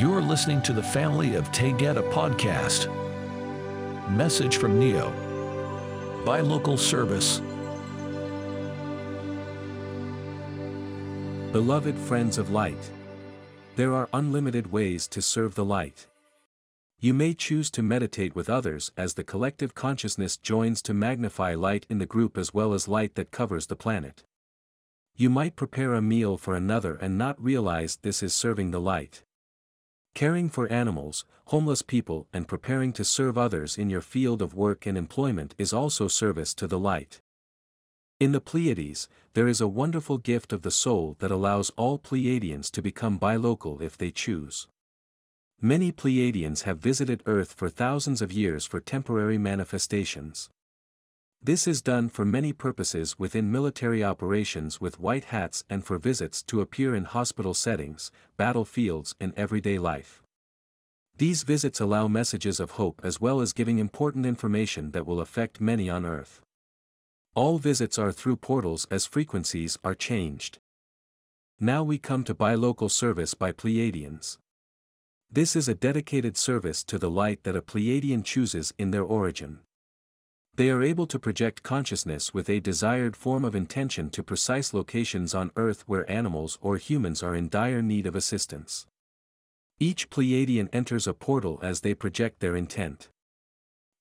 You're listening to the Family of Taygeta podcast. Message from Neioh. By local service. Beloved friends of light. There are unlimited ways to serve the light. You may choose to meditate with others as the collective consciousness joins to magnify light in the group as well as light that covers the planet. You might prepare a meal for another and not realize this is serving the light. Caring for animals, homeless people and preparing to serve others in your field of work and employment is also service to the light. In the Pleiades, there is a wonderful gift of the soul that allows all Pleiadians to become bilocal if they choose. Many Pleiadians have visited Earth for thousands of years for temporary manifestations. This is done for many purposes within military operations with white hats and for visits to appear in hospital settings, battlefields and everyday life. These visits allow messages of hope as well as giving important information that will affect many on Earth. All visits are through portals as frequencies are changed. Now we come to bilocal service by Pleiadians. This is a dedicated service to the light that a Pleiadian chooses in their origin. They are able to project consciousness with a desired form of intention to precise locations on Earth where animals or humans are in dire need of assistance. Each Pleiadian enters a portal as they project their intent.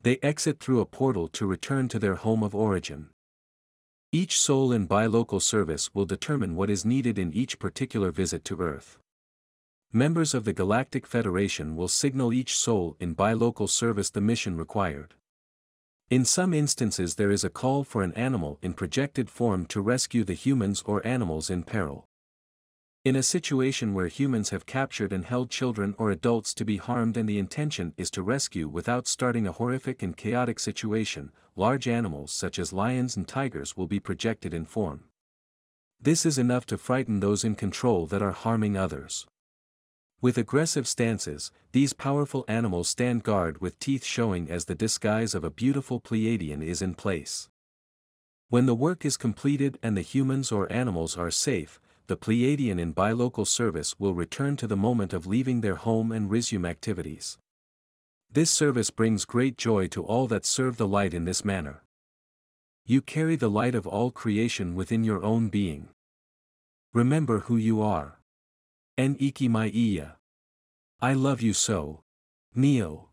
They exit through a portal to return to their home of origin. Each soul in bilocal service will determine what is needed in each particular visit to Earth. Members of the Galactic Federation will signal each soul in bilocal service the mission required. In some instances there is a call for an animal in projected form to rescue the humans or animals in peril. In a situation where humans have captured and held children or adults to be harmed and the intention is to rescue without starting a horrific and chaotic situation, large animals such as lions and tigers will be projected in form. This is enough to frighten those in control that are harming others. With aggressive stances, these powerful animals stand guard with teeth showing as the disguise of a beautiful Pleiadian is in place. When the work is completed and the humans or animals are safe, the Pleiadian in bilocal service will return to the moment of leaving their home and resume activities. This service brings great joy to all that serve the light in this manner. You carry the light of all creation within your own being. Remember who you are. En iki iya. I love you so. Neioh.